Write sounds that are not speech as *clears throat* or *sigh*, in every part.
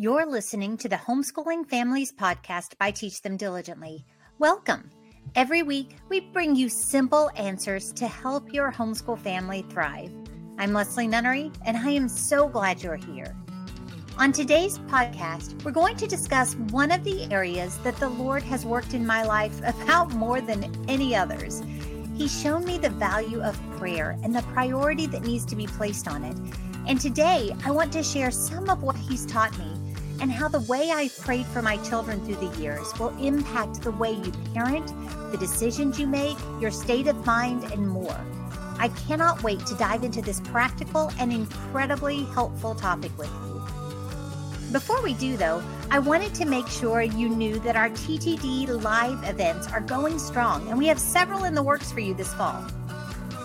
You're listening to the Homeschooling Families Podcast by Teach Them Diligently. Welcome. Every week, we bring you simple answers to help your homeschool family thrive. I'm Leslie Nunnery, and I am so glad you're here. On today's podcast, we're going to discuss one of the areas that the Lord has worked in my life about more than any others. He's shown me the value of prayer and the priority that needs to be placed on it. And today, I want to share some of what He's taught me and how the way I've prayed for my children through the years will impact the way you parent, the decisions you make, your state of mind, and more. I cannot wait to dive into this practical and incredibly helpful topic with you. Before we do, though, I wanted to make sure you knew that our TTD live events are going strong, and we have several in the works for you this fall.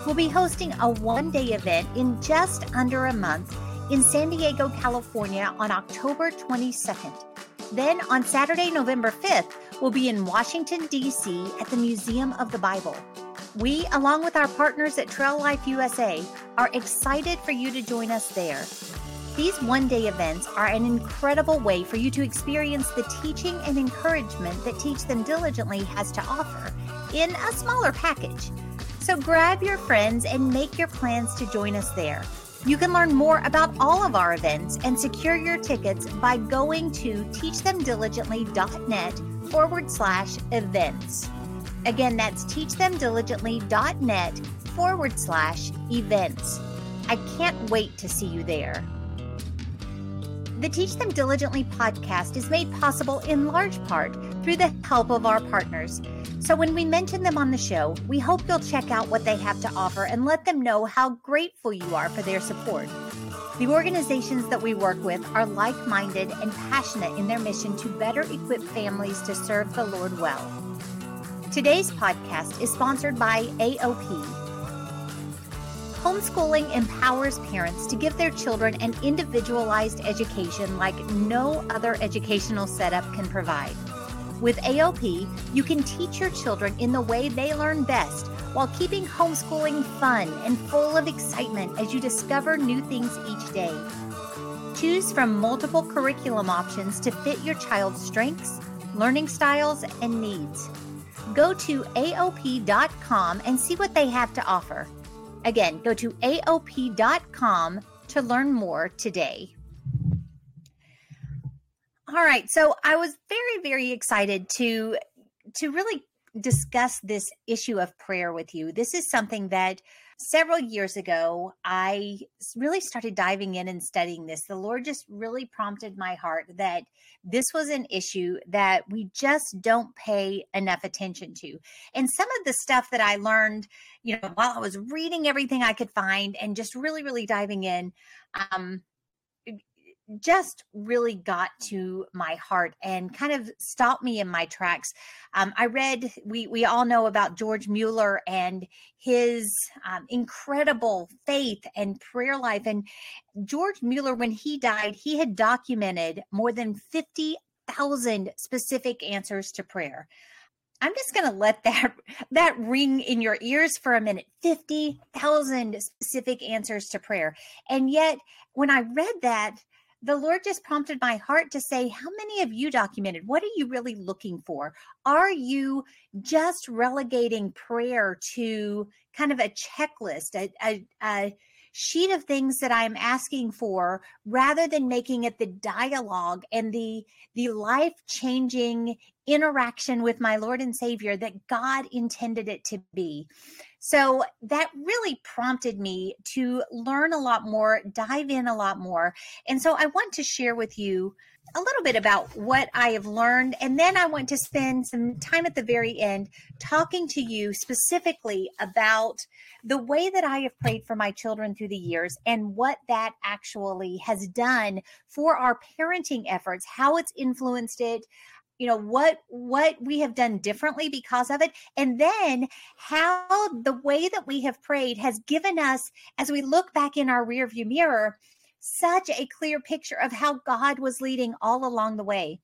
We'll be hosting a one day event in just under a month in San Diego, California on October 22nd. Then on Saturday, November 5th, we'll be in Washington, D.C. at the Museum of the Bible. We, along with our partners at Trail Life USA, are excited for you to join us there. These one day events are an incredible way for you to experience the teaching and encouragement that Teach Them Diligently has to offer in a smaller package. So grab your friends and make your plans to join us there. You can learn more about all of our events and secure your tickets by going to teachthemdiligently.net forward slash events. Again, that's teachthemdiligently.net forward slash events. I can't wait to see you there. The Teach Them Diligently podcast is made possible in large part through the help of our partners. So when we mention them on the show, we hope you'll check out what they have to offer and let them know how grateful you are for their support. The organizations that we work with are like minded and passionate in their mission to better equip families to serve the Lord well. Today's podcast is sponsored by AOP Homeschooling empowers parents to give their children an individualized education like no other educational setup can provide. With AOP, you can teach your children in the way they learn best while keeping homeschooling fun and full of excitement as you discover new things each day. Choose from multiple curriculum options to fit your child's strengths, learning styles, and needs. Go to AOP.com and see what they have to offer. Again, go to AOP.com to learn more today. All right, so I was very, very excited to to really discuss this issue of prayer with you. This is something that several years ago I really started diving in and studying this. The Lord just really prompted my heart that this was an issue that we just don't pay enough attention to. And some of the stuff that I learned, you know, while I was reading everything I could find and just really, really diving in, um, just really got to my heart and kind of stopped me in my tracks. Um, I read we we all know about George Mueller and his um, incredible faith and prayer life. And George Mueller, when he died, he had documented more than fifty thousand specific answers to prayer. I'm just going to let that *laughs* that ring in your ears for a minute. 50,000 specific answers to prayer. And yet when I read that, the Lord just prompted my heart to say, How many of you documented? What are you really looking for? Are you just relegating prayer to kind of a checklist, a, a, a sheet of things that I'm asking for rather than making it the dialogue and the the life-changing interaction with my Lord and Savior that God intended it to be. So that really prompted me to learn a lot more, dive in a lot more. And so I want to share with you a little bit about what I have learned. And then I want to spend some time at the very end talking to you specifically about the way that I have prayed for my children through the years and what that actually has done for our parenting efforts, how it's influenced it, you know what what we have done differently because of it and then how the way that we have prayed has given us as we look back in our rear view mirror such a clear picture of how god was leading all along the way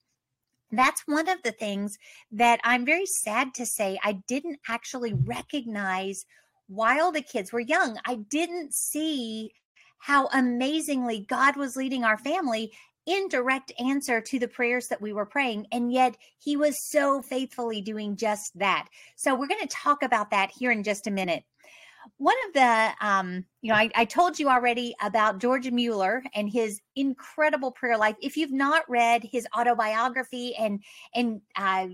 that's one of the things that i'm very sad to say i didn't actually recognize while the kids were young i didn't see how amazingly god was leading our family in direct answer to the prayers that we were praying. And yet he was so faithfully doing just that. So we're going to talk about that here in just a minute. One of the, um, you know, I, I told you already about George Mueller and his incredible prayer life. If you've not read his autobiography and and uh,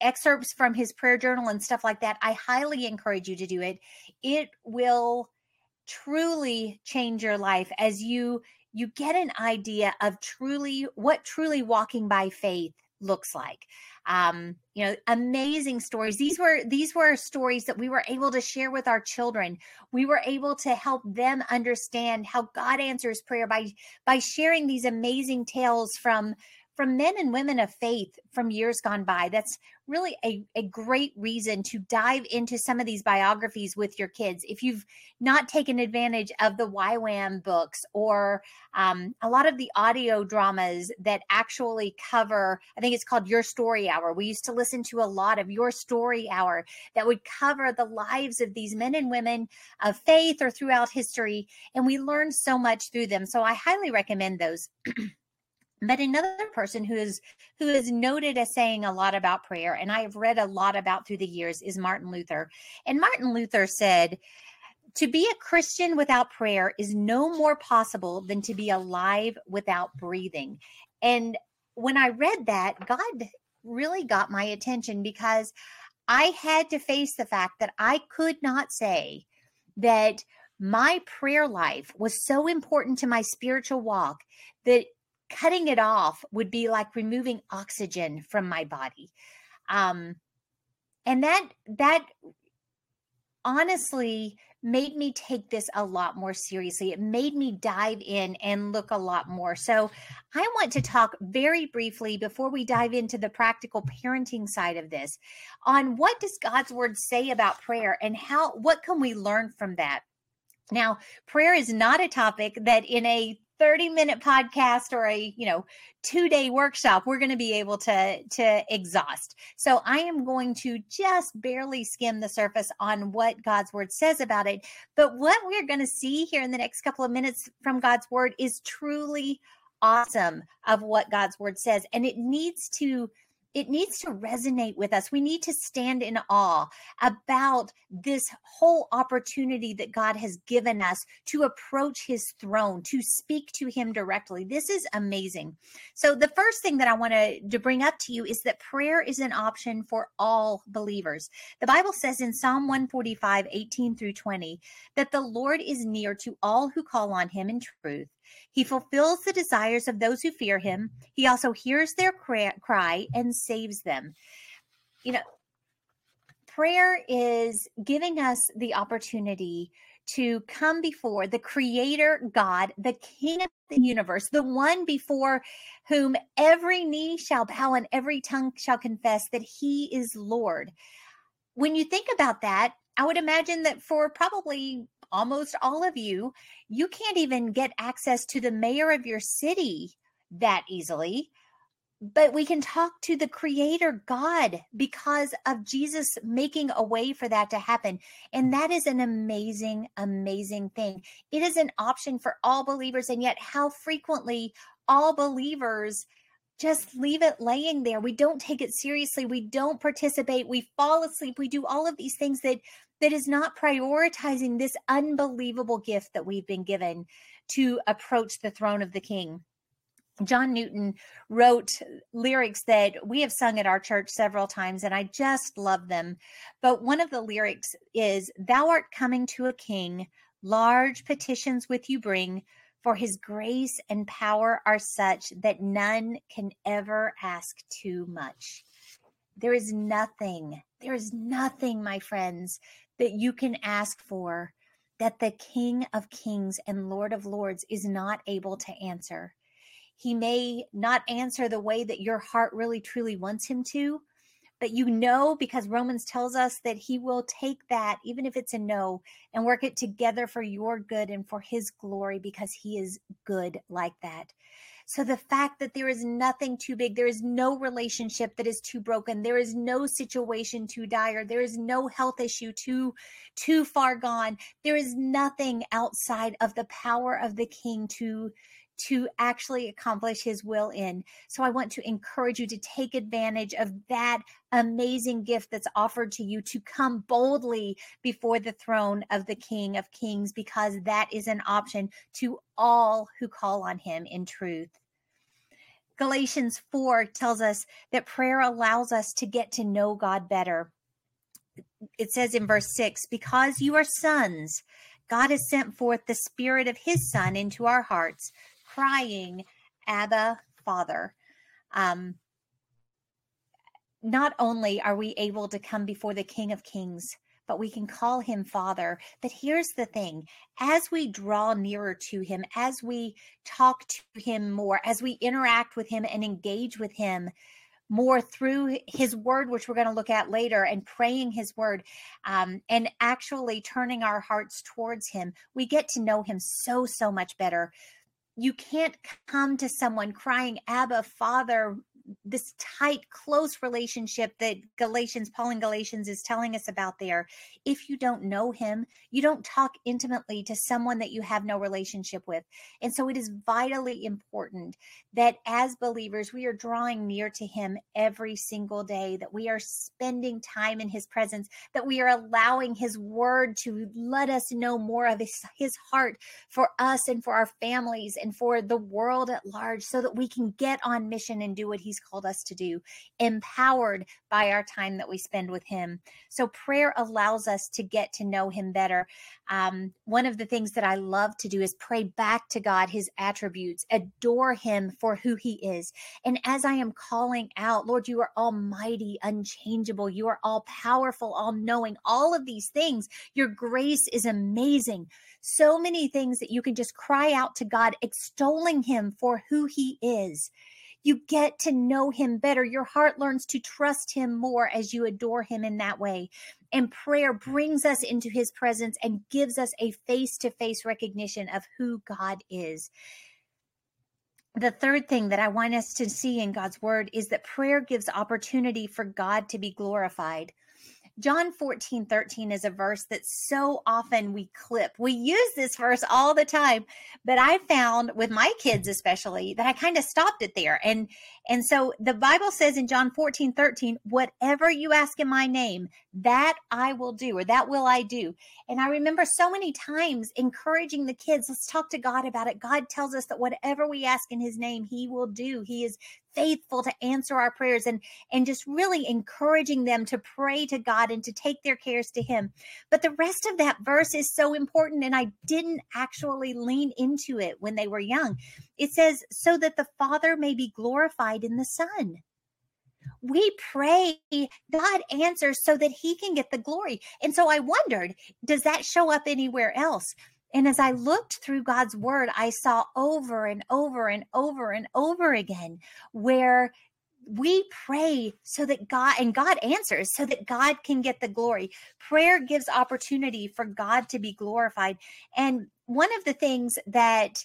excerpts from his prayer journal and stuff like that, I highly encourage you to do it. It will truly change your life as you you get an idea of truly what truly walking by faith looks like. Um you know amazing stories. These were these were stories that we were able to share with our children. We were able to help them understand how god answers prayer by by sharing these amazing tales from from men and women of faith from years gone by. That's really a, a great reason to dive into some of these biographies with your kids. If you've not taken advantage of the YWAM books or um, a lot of the audio dramas that actually cover, I think it's called Your Story Hour. We used to listen to a lot of Your Story Hour that would cover the lives of these men and women of faith or throughout history. And we learned so much through them. So I highly recommend those. *clears throat* but another person who is who is noted as saying a lot about prayer and i have read a lot about through the years is martin luther. And martin luther said to be a christian without prayer is no more possible than to be alive without breathing. And when i read that god really got my attention because i had to face the fact that i could not say that my prayer life was so important to my spiritual walk that cutting it off would be like removing oxygen from my body. Um and that that honestly made me take this a lot more seriously. It made me dive in and look a lot more. So i want to talk very briefly before we dive into the practical parenting side of this on what does god's word say about prayer and how what can we learn from that? Now, prayer is not a topic that in a 30 minute podcast or a you know two day workshop we're going to be able to to exhaust. So i am going to just barely skim the surface on what god's word says about it but what we're going to see here in the next couple of minutes from god's word is truly awesome of what god's word says and it needs to it needs to resonate with us. We need to stand in awe about this whole opportunity that God has given us to approach his throne, to speak to him directly. This is amazing. So, the first thing that I want to, bring up to you is that prayer is an option for all believers. The Bible says in Psalm 145, 18 through 20, that the Lord is near to all who call on him in truth. He fulfills the desires of those who fear him. He also hears their cry and saves them. You know, prayer is giving us the opportunity to come before the creator God, the king of the universe, the one before whom every knee shall bow and every tongue shall confess that he is Lord. When you think about that, I would imagine that for probably almost all of you, you can't even get access to the mayor of your city that easily. But we can talk to the creator God because of Jesus making a way for that to happen. And that is an amazing, amazing thing. It is an option for all believers. And yet, how frequently all believers just leave it laying there. We don't take it seriously. We don't participate. We fall asleep. We do all of these things that that is not prioritizing this unbelievable gift that we've been given to approach the throne of the king. John Newton wrote lyrics that we have sung at our church several times, and I just love them. But one of the lyrics is Thou art coming to a king, large petitions with you bring, for his grace and power are such that none can ever ask too much. There is nothing, there is nothing, my friends, that you can ask for that the King of Kings and Lord of Lords is not able to answer. He may not answer the way that your heart really truly wants him to, but you know because Romans tells us that he will take that, even if it's a no, and work it together for your good and for his glory because he is good like that. So the fact that there is nothing too big, there is no relationship that is too broken, there is no situation too dire, there is no health issue too too far gone. There is nothing outside of the power of the king to to actually accomplish his will in. So I want to encourage you to take advantage of that amazing gift that's offered to you to come boldly before the throne of the King of Kings, because that is an option to all who call on him in truth. Galatians 4 tells us that prayer allows us to get to know God better. It says in verse 6 because you are sons, God has sent forth the Spirit of His Son into our hearts, crying, Abba, Father. Um, not only are we able to come before the King of Kings, but we can call him Father. But here's the thing as we draw nearer to him, as we talk to him more, as we interact with him and engage with him, more through his word, which we're going to look at later, and praying his word um, and actually turning our hearts towards him, we get to know him so, so much better. You can't come to someone crying, Abba, Father, this tight, close relationship that Galatians, Paul in Galatians is telling us about there. If you don't know him, you don't talk intimately to someone that you have no relationship with. And so it is vitally important that as believers, we are drawing near to him every single day, that we are spending time in his presence, that we are allowing his word to let us know more of his, his heart for us and for our families and for the world at large so that we can get on mission and do what he's called us to do, empowered by our time that we spend with Him. So, prayer allows us to get to know Him better. Um, one of the things that I love to do is pray back to God His attributes, adore Him for who He is. And as I am calling out, Lord, you are almighty, unchangeable, you are all powerful, all knowing, all of these things. Your grace is amazing. So many things that you can just cry out to God, extolling Him for who He is. You get to know him better. Your heart learns to trust him more as you adore him in that way. And prayer brings us into his presence and gives us a face to face recognition of who God is. The third thing that I want us to see in God's word is that prayer gives opportunity for God to be glorified. John 14, 13 is a verse that so often we clip. We use this verse all the time, but I found with my kids especially that I kind of stopped it there. And and so the Bible says in John 14, 13, whatever you ask in my name, that I will do, or that will I do. And I remember so many times encouraging the kids, let's talk to God about it. God tells us that whatever we ask in his name, he will do. He is faithful to answer our prayers and and just really encouraging them to pray to God and to take their cares to him. But the rest of that verse is so important and I didn't actually lean into it when they were young. It says so that the Father may be glorified in the Son we pray, God answers so that he can get the glory. And so I wondered, does that show up anywhere else? And as I looked through God's word, I saw over and over and over and over again where we pray so that God and God answers so that God can get the glory. Prayer gives opportunity for God to be glorified. And one of the things that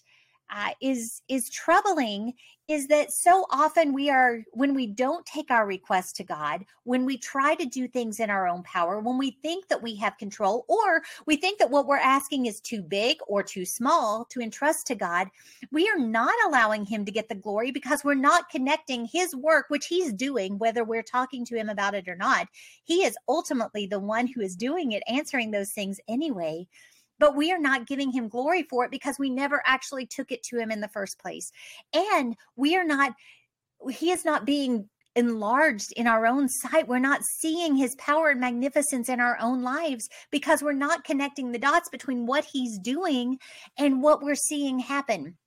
uh, is is troubling is that so often we are when we don't take our request to God, when we try to do things in our own power, when we think that we have control or we think that what we're asking is too big or too small to entrust to God, we are not allowing him to get the glory because we're not connecting his work which he's doing whether we're talking to him about it or not. He is ultimately the one who is doing it, answering those things anyway but we are not giving him glory for it because we never actually took it to him in the first place. And we are not, he is not being enlarged in our own sight. We're not seeing his power and magnificence in our own lives because we're not connecting the dots between what he's doing and what we're seeing happen.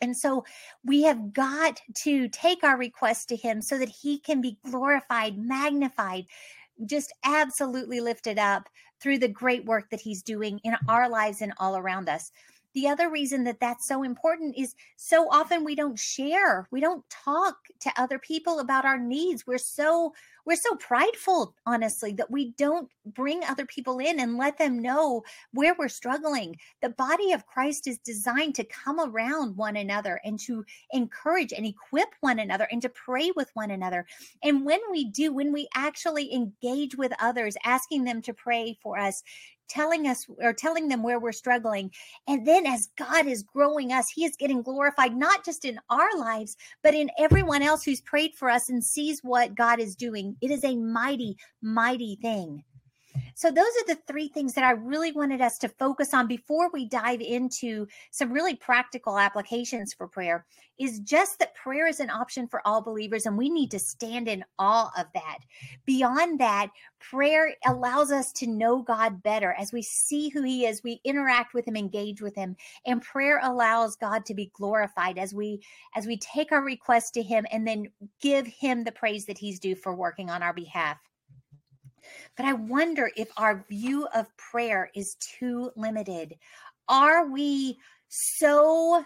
And so we have got to take our request to him so that he can be glorified, magnified, just absolutely lifted up through the great work that he's doing in our lives and all around us. The other reason that that's so important is so often we don't share, we don't talk to other people about our needs. We're so we're so prideful honestly that we don't bring other people in and let them know where we're struggling the body of christ is designed to come around one another and to encourage and equip one another and to pray with one another and when we do when we actually engage with others asking them to pray for us telling us or telling them where we're struggling. And then as God is growing us, He is getting glorified, not just in our lives, but in everyone else who's prayed for us and sees what God is doing. It is a mighty, mighty thing. So, those are the three things that I really wanted us to focus on before we dive into some really practical applications for prayer. Is just that prayer is an option for all believers, and we need to stand in awe of that. Beyond that, prayer allows us to know God better as we see who He is, we interact with Him, engage with Him, and prayer allows God to be glorified as we as we take our request to Him and then give Him the praise that He's due for working on our behalf. But I wonder if our view of prayer is too limited. Are we so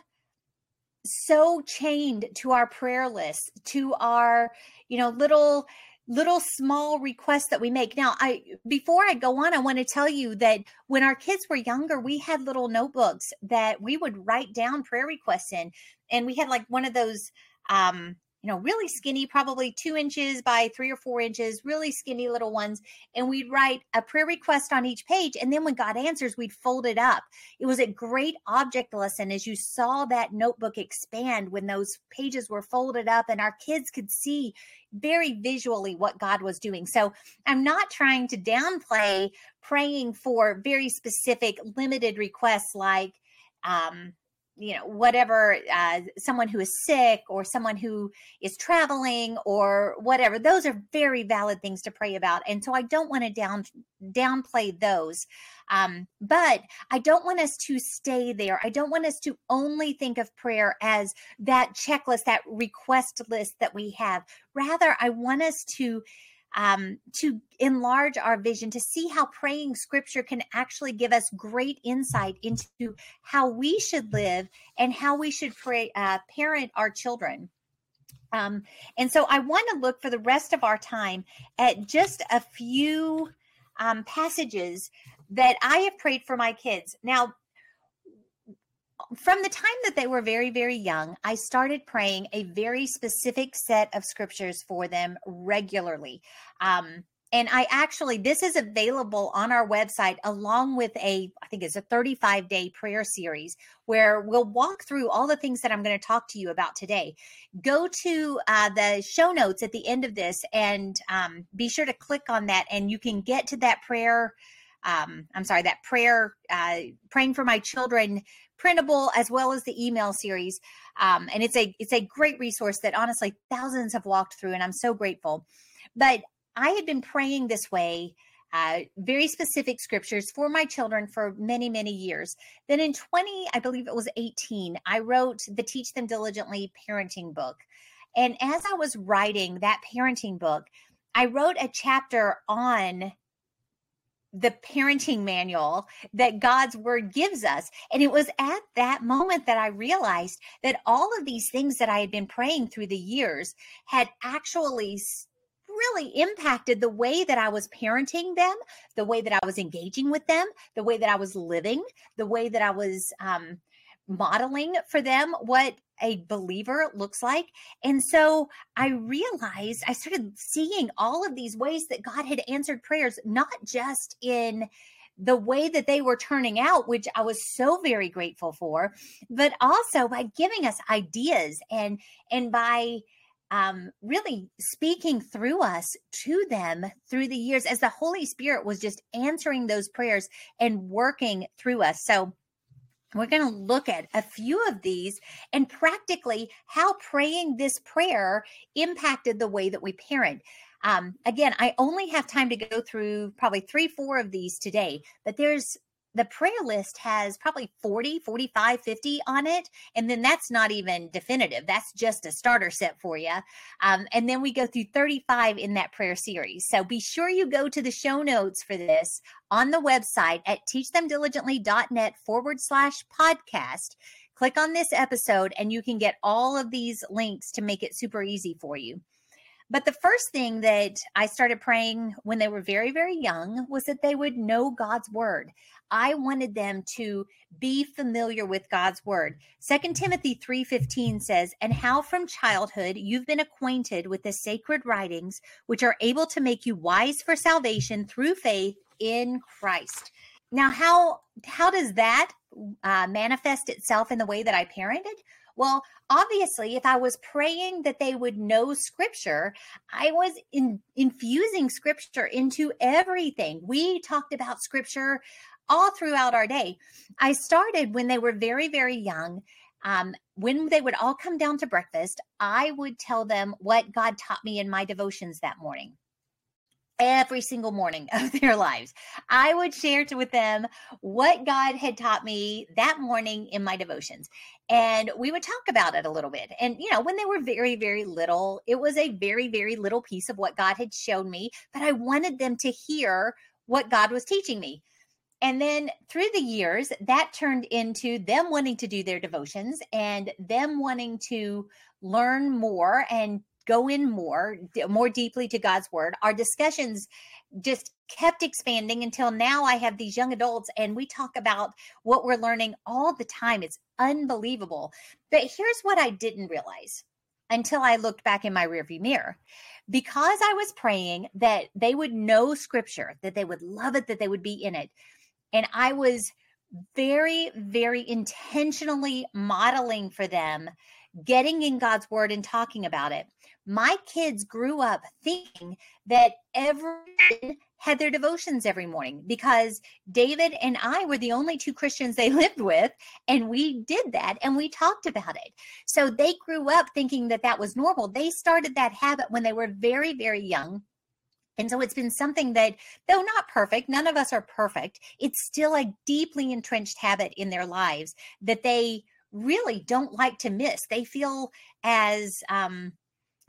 so chained to our prayer list, to our, you know, little little small requests that we make. Now, I before I go on, I want to tell you that when our kids were younger, we had little notebooks that we would write down prayer requests in. And we had like one of those um you know, really skinny, probably two inches by three or four inches, really skinny little ones. And we'd write a prayer request on each page. And then when God answers, we'd fold it up. It was a great object lesson as you saw that notebook expand when those pages were folded up and our kids could see very visually what God was doing. So I'm not trying to downplay praying for very specific, limited requests like, um, you know whatever uh, someone who is sick or someone who is traveling or whatever those are very valid things to pray about. And so i don't want to down downplay those. Um, but i don't want us to stay there. I don't want us to only think of prayer as that checklist that request list that we have. Rather i want us to um, to enlarge our vision, to see how praying scripture can actually give us great insight into how we should live and how we should pray, uh, parent our children. Um, and so I want to look for the rest of our time at just a few um, passages that I have prayed for my kids. Now, from the time that they were very, very young, I started praying a very specific set of scriptures for them regularly. Um, and I actually, this is available on our website along with a, I think it's a 35 day prayer series where we'll walk through all the things that I'm going to talk to you about today. Go to uh, the show notes at the end of this and um, be sure to click on that, and you can get to that prayer. Um, I'm sorry, that prayer, uh, praying for my children printable as well as the email series. Um, and it's a it's a great resource that honestly thousands have walked through, and I'm so grateful. But I had been praying this way. Uh, very specific scriptures for my children for many, many years. Then in 20, I believe it was 18, I wrote the Teach Them Diligently parenting book. And as I was writing that parenting book, I wrote a chapter on the parenting manual that God's word gives us. And it was at that moment that I realized that all of these things that I had been praying through the years had actually really impacted the way that I was parenting them, the way that I was engaging with them, the way that I was living, the way that I was um, modeling for them what a believer looks like. And so I realized I started seeing all of these ways that God had answered prayers, not just in the way that they were turning out, which I was so very grateful for, but also by giving us ideas and and by um, really speaking through us to them through the years as the Holy Spirit was just answering those prayers and working through us. So we're going to look at a few of these and practically how praying this prayer impacted the way that we parent. Um, again, I only have time to go through probably three, four of these today, but there's the prayer list has probably 40, 45, 50 on it. And then that's not even definitive. That's just a starter set for you. Um, and then we go through 35 in that prayer series. So be sure you go to the show notes for this on the website at teachthemdiligently.net forward slash podcast. Click on this episode and you can get all of these links to make it super easy for you. But the first thing that I started praying when they were very, very young was that they would know God's word. I wanted them to be familiar with God's word. Second Timothy 3:15 says, "And how from childhood you've been acquainted with the sacred writings which are able to make you wise for salvation through faith in Christ." now how how does that uh, manifest itself in the way that I parented? Well, obviously, if I was praying that they would know scripture, I was in, infusing scripture into everything. We talked about scripture all throughout our day. I started when they were very, very young. Um, when they would all come down to breakfast, I would tell them what God taught me in my devotions that morning every single morning *laughs* of their lives. I would share to, with them what God had taught me that morning in my devotions. And we would talk about it a little bit. And, you know, when they were very, very little, it was a very, very little piece of what God had shown me, but I wanted them to hear what God was teaching me. And then through the years, that turned into them wanting to do their devotions and them wanting to learn more and go in more more deeply to God's word. Our discussions just kept expanding until now I have these young adults and we talk about what we're learning all the time. It's unbelievable. But here's what I didn't realize until I looked back in my rearview mirror. Because I was praying that they would know scripture, that they would love it, that they would be in it. And I was very, very intentionally modeling for them getting in God's word and talking about it. My kids grew up thinking that everyone had their devotions every morning because David and I were the only two Christians they *laughs* lived with, and we did that and we talked about it. So they grew up thinking that that was normal. They started that habit when they were very, very young. And so it's been something that, though not perfect, none of us are perfect, it's still a deeply entrenched habit in their lives that they really don't like to miss. They feel as um,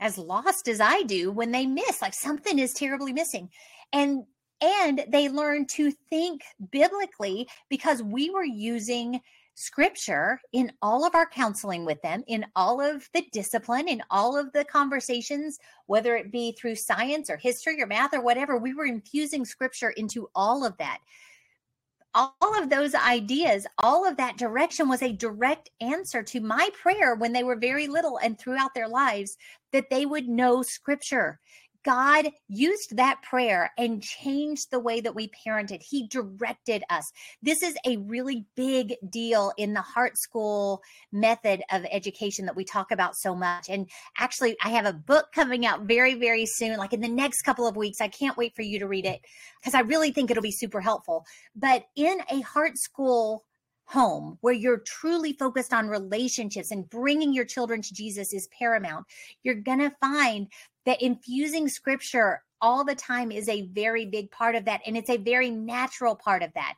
as lost as I do when they miss, like something is terribly missing. And and they learn to think biblically because we were using scripture in all of our counseling with them, in all of the discipline, in all of the conversations, whether it be through science or history or math or whatever, we were infusing scripture into all of that all of those ideas, all of that direction was a direct answer to my prayer when they were very little and throughout their lives that they would know scripture. God used that prayer and changed the way that we parented. He directed us. This is a really big deal in the Heart School method of education that we talk about so much. And actually, I have a book coming out very, very soon, like in the next couple of weeks. I can't wait for you to read it because I really think it'll be super helpful. But in a Heart School home where you're truly focused on relationships and bringing your children to Jesus is paramount, you're going to find that infusing scripture all the time is a very big part of that. And it's a very natural part of that.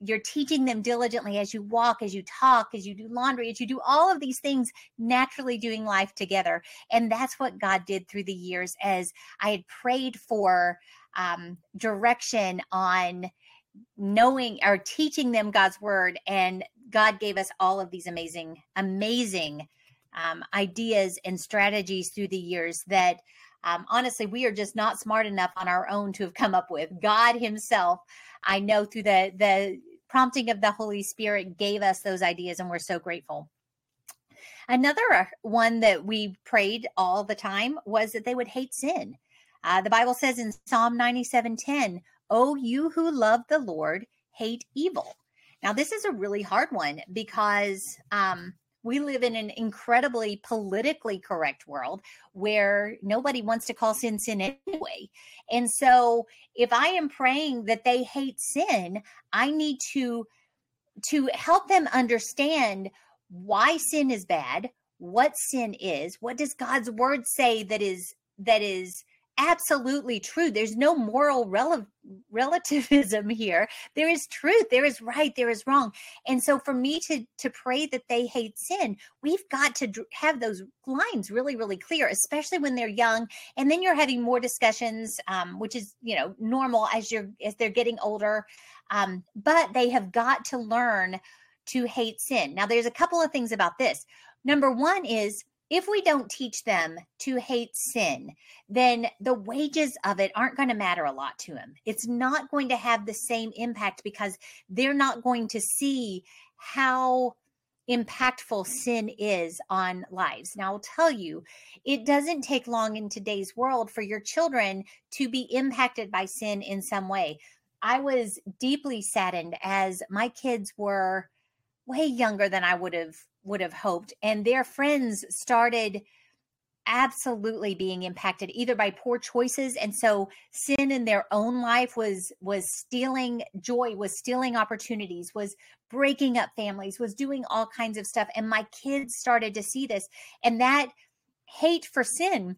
You're teaching them diligently as you walk, as you talk, as you do laundry, as you do all of these things, naturally doing life together. And that's what God did through the years as I had prayed for um, direction on knowing or teaching them God's word. And God gave us all of these amazing, amazing um, ideas and strategies through the years that um, honestly we are just not smart enough on our own to have come up with. God himself i know through the the prompting of the holy spirit gave us those ideas and we're so grateful. Another one that we prayed all the time was that they would hate sin. Uh, the bible says in psalm 97 10 oh you who love the lord hate evil. Now this is a really hard one because um, we live in an incredibly politically correct world where nobody wants to call sin sin anyway. And so if I am praying that they hate sin, I need to to help them understand why sin is bad, what sin is, what does God's word say that is that is absolutely true. There's no moral rel- relativism here. There is truth. There is right. There is wrong. And so for me to to pray that they hate sin, we've got to have those lines really, really clear, especially when they're young. And then you're having more discussions, um, which is you know normal as you're as they're getting older. Um, but they have got to learn to hate sin. Now, there's a couple of things about this. Number one is if we don't teach them to hate sin, then the wages of it aren't going to matter a lot to them. It's not going to have the same impact because they're not going to see how impactful sin is on lives. Now, I'll tell you, it doesn't take long in today's world for your children to be impacted by sin in some way. I was deeply saddened as my kids were way younger than I would have would have hoped and their friends started absolutely being impacted either by poor choices and so sin in their own life was was stealing joy was stealing opportunities was breaking up families was doing all kinds of stuff and my kids started to see this and that hate for sin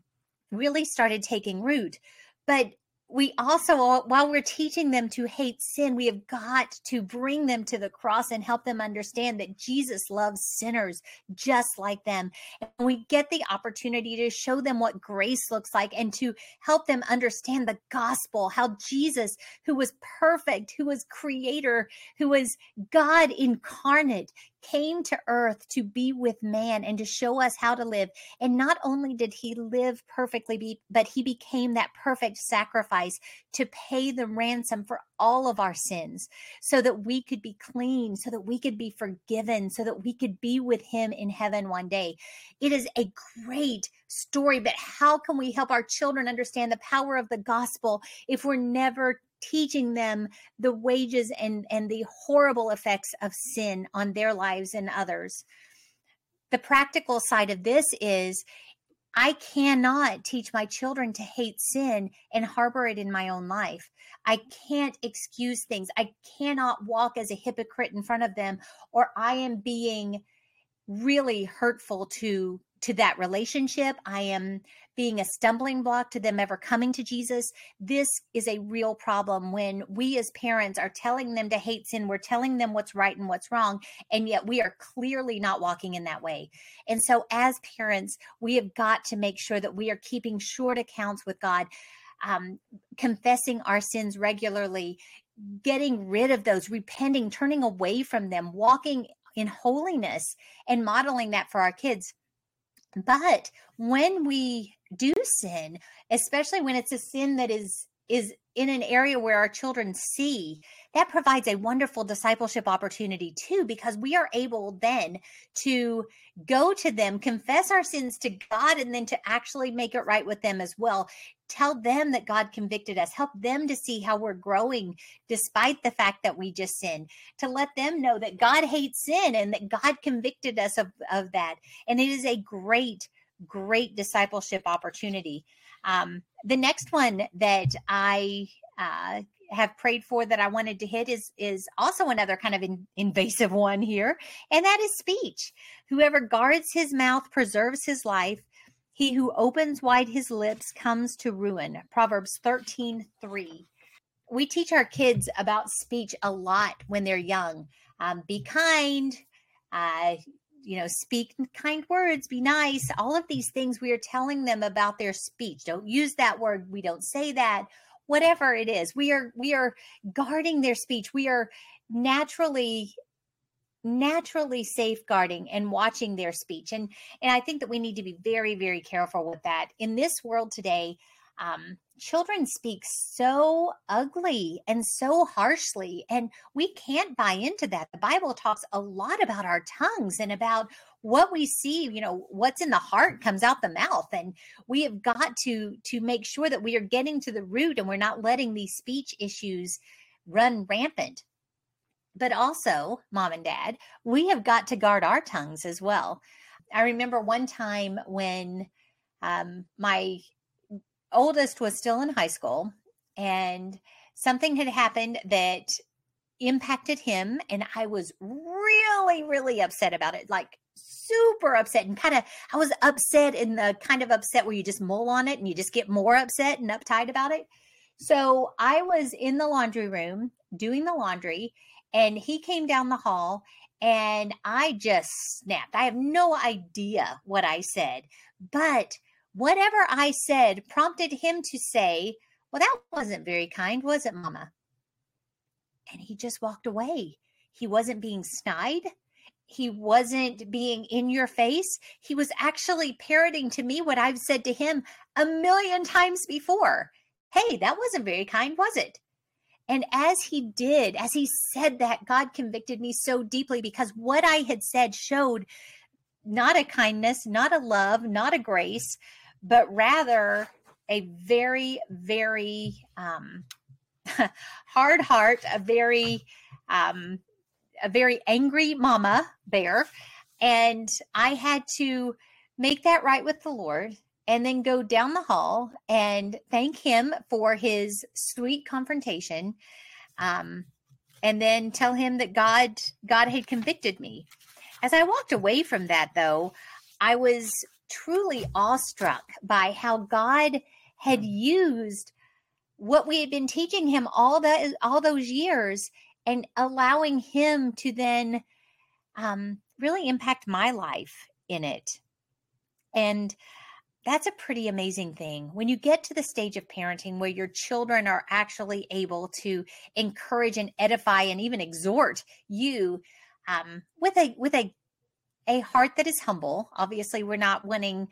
really started taking root. But we also while we're teaching them to hate sin we have got to bring them to the cross and help them understand that jesus loves sinners just like them. And we get the opportunity to show them what grace looks like and to help them understand the gospel how jesus who was perfect who was creator who was god incarnate came to earth to be with man and to show us how to live. And not only did he live perfectly, but he became that perfect sacrifice to pay the ransom for all of our sins so that we could be clean, so that we could be forgiven, so that we could be with him in heaven one day. It is a great story, but how can we help our children understand the power of the gospel if we're never teaching them the wages and and the horrible effects of sin on their lives and others the practical side of this is I cannot teach my children to hate sin and harbor it in my own life. I can't excuse things. I cannot walk as a hypocrite in front of them, or I am being really hurtful to to that relationship. I am being a stumbling block to them ever coming to Jesus. This is a real problem when we as parents are telling them to hate sin, we're telling them what's right and what's wrong, and yet we are clearly not walking in that way. And so, as parents, we have got to make sure that we are keeping short accounts with God. Um, confessing our sins regularly, getting rid of those, repenting, turning away from them, walking in holiness, and modeling that for our kids. But when we do sin, especially when it's a sin that is is in an area where our children see, that provides a wonderful discipleship opportunity too, because we are able then to go to them, confess our sins to God, and then to actually make it right with them as well. Tell them that God convicted us, help them to see how we're growing despite the fact that we just sinned, to let them know that God hates sin and that God convicted us of, of that. And it is a great great discipleship opportunity. Um, the next one that I uh, have prayed for that I wanted to hit is is also another kind of in, invasive *laughs* one here, and that is speech. Whoever guards his mouth preserves his life. He who opens wide his lips comes to ruin. Proverbs 13, 3. We teach our kids about speech a lot when they're young. Um, be kind, uh, you know, speak kind words, be nice, all of these things we are telling them about their speech. Don't use that word. We don't say that. Whatever it is, we are we are guarding their speech. We are naturally naturally safeguarding and watching their speech and and i think that we need to be very very careful with that in this world today um, children speak so ugly and so harshly and we can't buy into that. The bible talks a lot about our tongues and about what we see you know what's in the heart comes out the mouth and we have got to to make sure that we are getting to the root and we're not letting these speech issues run rampant. But also mom and dad we have got to guard our tongues as well. I remember one time when um, my oldest was still in high school and something had happened that impacted him and I was really really upset about it like super upset and kind of I was upset in the kind of upset where you just mull on it and you just get more upset and uptight about it. So I was in the laundry room doing the laundry and he came down the hall and I just snapped. I have no idea what I said, but whatever I said prompted him to say, Well, that wasn't very kind, was it, Mama? And he just walked away. He wasn't being snide. He wasn't being in your face. He was actually parroting to me what I've said to him a million times before. Hey, that wasn't very kind, was it? And as he did, as he said that, God convicted me so deeply because what I had said showed not a kindness, not a love, not a grace, but rather a very, very um, *laughs* hard heart, a very, um, a very angry mama bear. And I had to make that right with the Lord and then go down the hall and thank him for his sweet confrontation. Um, and then tell him that God God had convicted me. As I walked away from that though, I was truly awestruck by how God had used what we had been teaching him all that all those years and allowing him to then um, really impact my life in it. And that's a pretty amazing thing. When you get to the stage of parenting where your children are actually able to encourage and edify and even exhort you um, with a with a a heart that is humble. Obviously, we're not wanting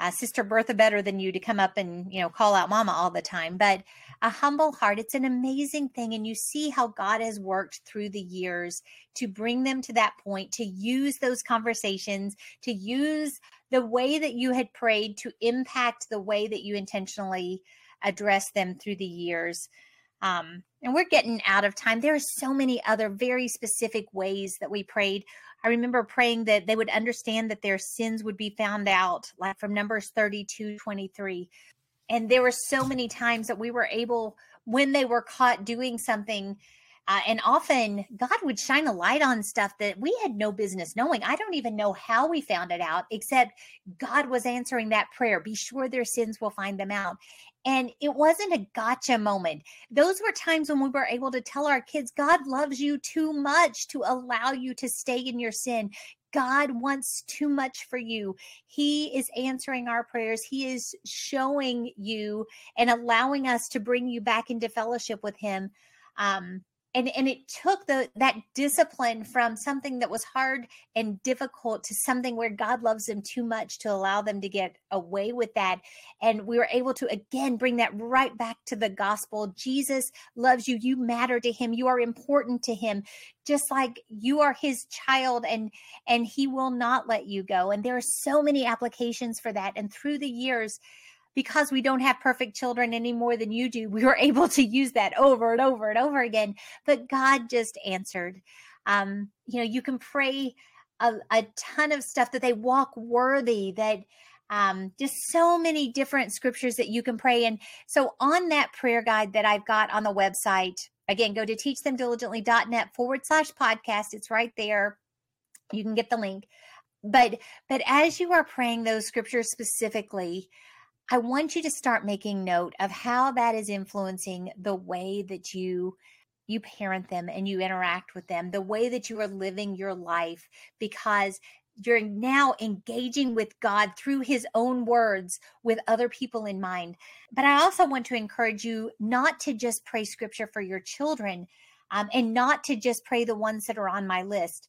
uh, Sister Bertha better than you to come up and you know call out Mama all the time, but a humble heart. It's an amazing thing, and you see how God has worked through the years to bring them to that point, to use those conversations, to use the way that you had prayed to impact the way that you intentionally address them through the years. Um, and we're getting out of time. There are so many other very specific ways that we prayed. I remember praying that they would understand that their sins would be found out, like from Numbers 32 23. And there were so many times that we were able, when they were caught doing something, uh, and often God would shine a light on stuff that we had no business knowing. I don't even know how we found it out, except God was answering that prayer. Be sure their sins will find them out. And it wasn't a gotcha moment. Those were times when we were able to tell our kids, God loves you too much to allow you to stay in your sin. God wants too much for you. He is answering our prayers. He is showing you and allowing us to bring you back into fellowship with Him. Um, and and it took the that discipline from something that was hard and difficult to something where God loves them too much to allow them to get away with that. And we were able to again bring that right back to the gospel. Jesus loves you. You matter to him. You are important to him. Just like you are his child and and he will not let you go. And there are so many applications for that. And through the years because we don't have perfect children any more than you do, we were *laughs* able to use that over and over and over again. But God just answered. Um, you know, you can pray a, a ton of stuff that they walk worthy, that um, just so many different scriptures that you can pray. And so on that prayer guide that I've got on the website, again, go to teachthemdiligently.net forward slash podcast. It's right there. You can get the link. But but as you are praying those scriptures specifically, I want you to start making note of how that is influencing the way that you you parent them and you interact with them, the way that you are living your life because you're now engaging with God through his own words with other people in mind. But I also want to encourage you not to just pray scripture for your children um, and not to just pray the ones that are on my list.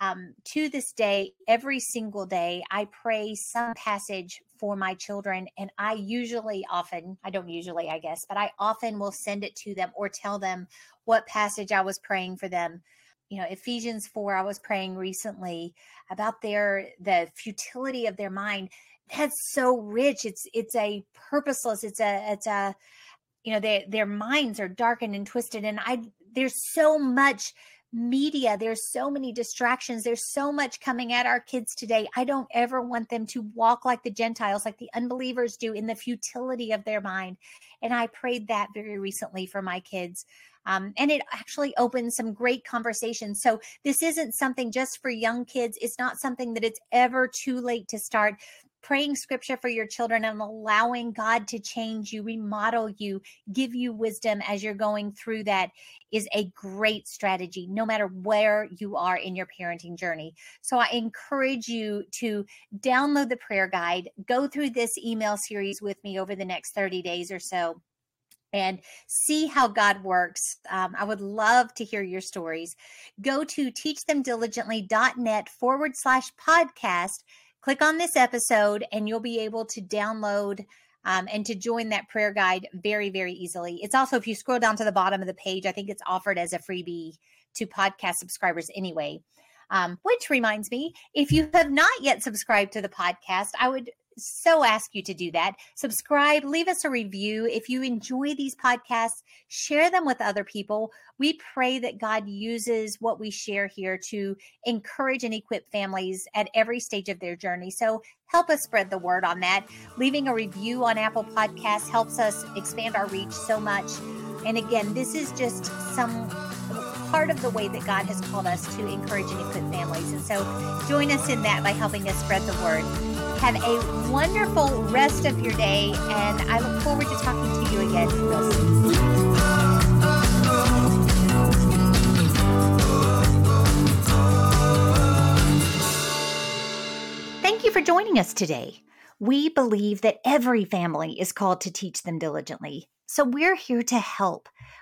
Um, to this day, every single day, I pray some passage for my children. And I usually often, I don't usually, I guess, but I often will send it to them or tell them what passage I was praying for them. You know, Ephesians 4, I was praying recently about their, the futility of their mind. That's so rich. It's, it's a purposeless, it's a, it's a, you know, they, their minds are darkened and twisted. And I, there's so much media there's so many distractions there's so much coming at our kids today. I don't ever want them to walk like the gentiles like the unbelievers do in the futility of their mind. And i prayed that very recently for my kids. Um, and it actually opens some great conversations. So this isn't something just for young kids. It's not something that it's ever too late to start praying scripture for your children and allowing God to change you, remodel you, give you wisdom as you're going through that is a great strategy, no matter where you are in your parenting journey. So I encourage you to download the prayer guide, go through this email series with me over the next 30 days or so and see how God works. Um, I would love to hear your stories. Go to teachthemdiligently.net forward slash podcast click on this episode and you'll be able to download um, and to join that prayer guide very, very easily. It's also, if you scroll down to the bottom of the page, I think it's offered as a freebie to podcast subscribers anyway. Um, which reminds me, if you have not yet subscribed to the podcast, I would so ask you to do that. Subscribe, leave us a review. If you enjoy these podcasts, share them with other people. We pray that God uses what we share here to encourage and equip families at every stage of their journey. So help us spread the word on that. Leaving a review on Apple Podcasts helps us expand our reach so much. And again, this is just some part of the way that God has called us to encourage and equip families. And so join us in that by helping us spread the word. Have a wonderful rest of your day, and I look forward to talking to you again real soon. Thank you for joining us today. We believe that every family is called to teach them diligently. So we're here to help.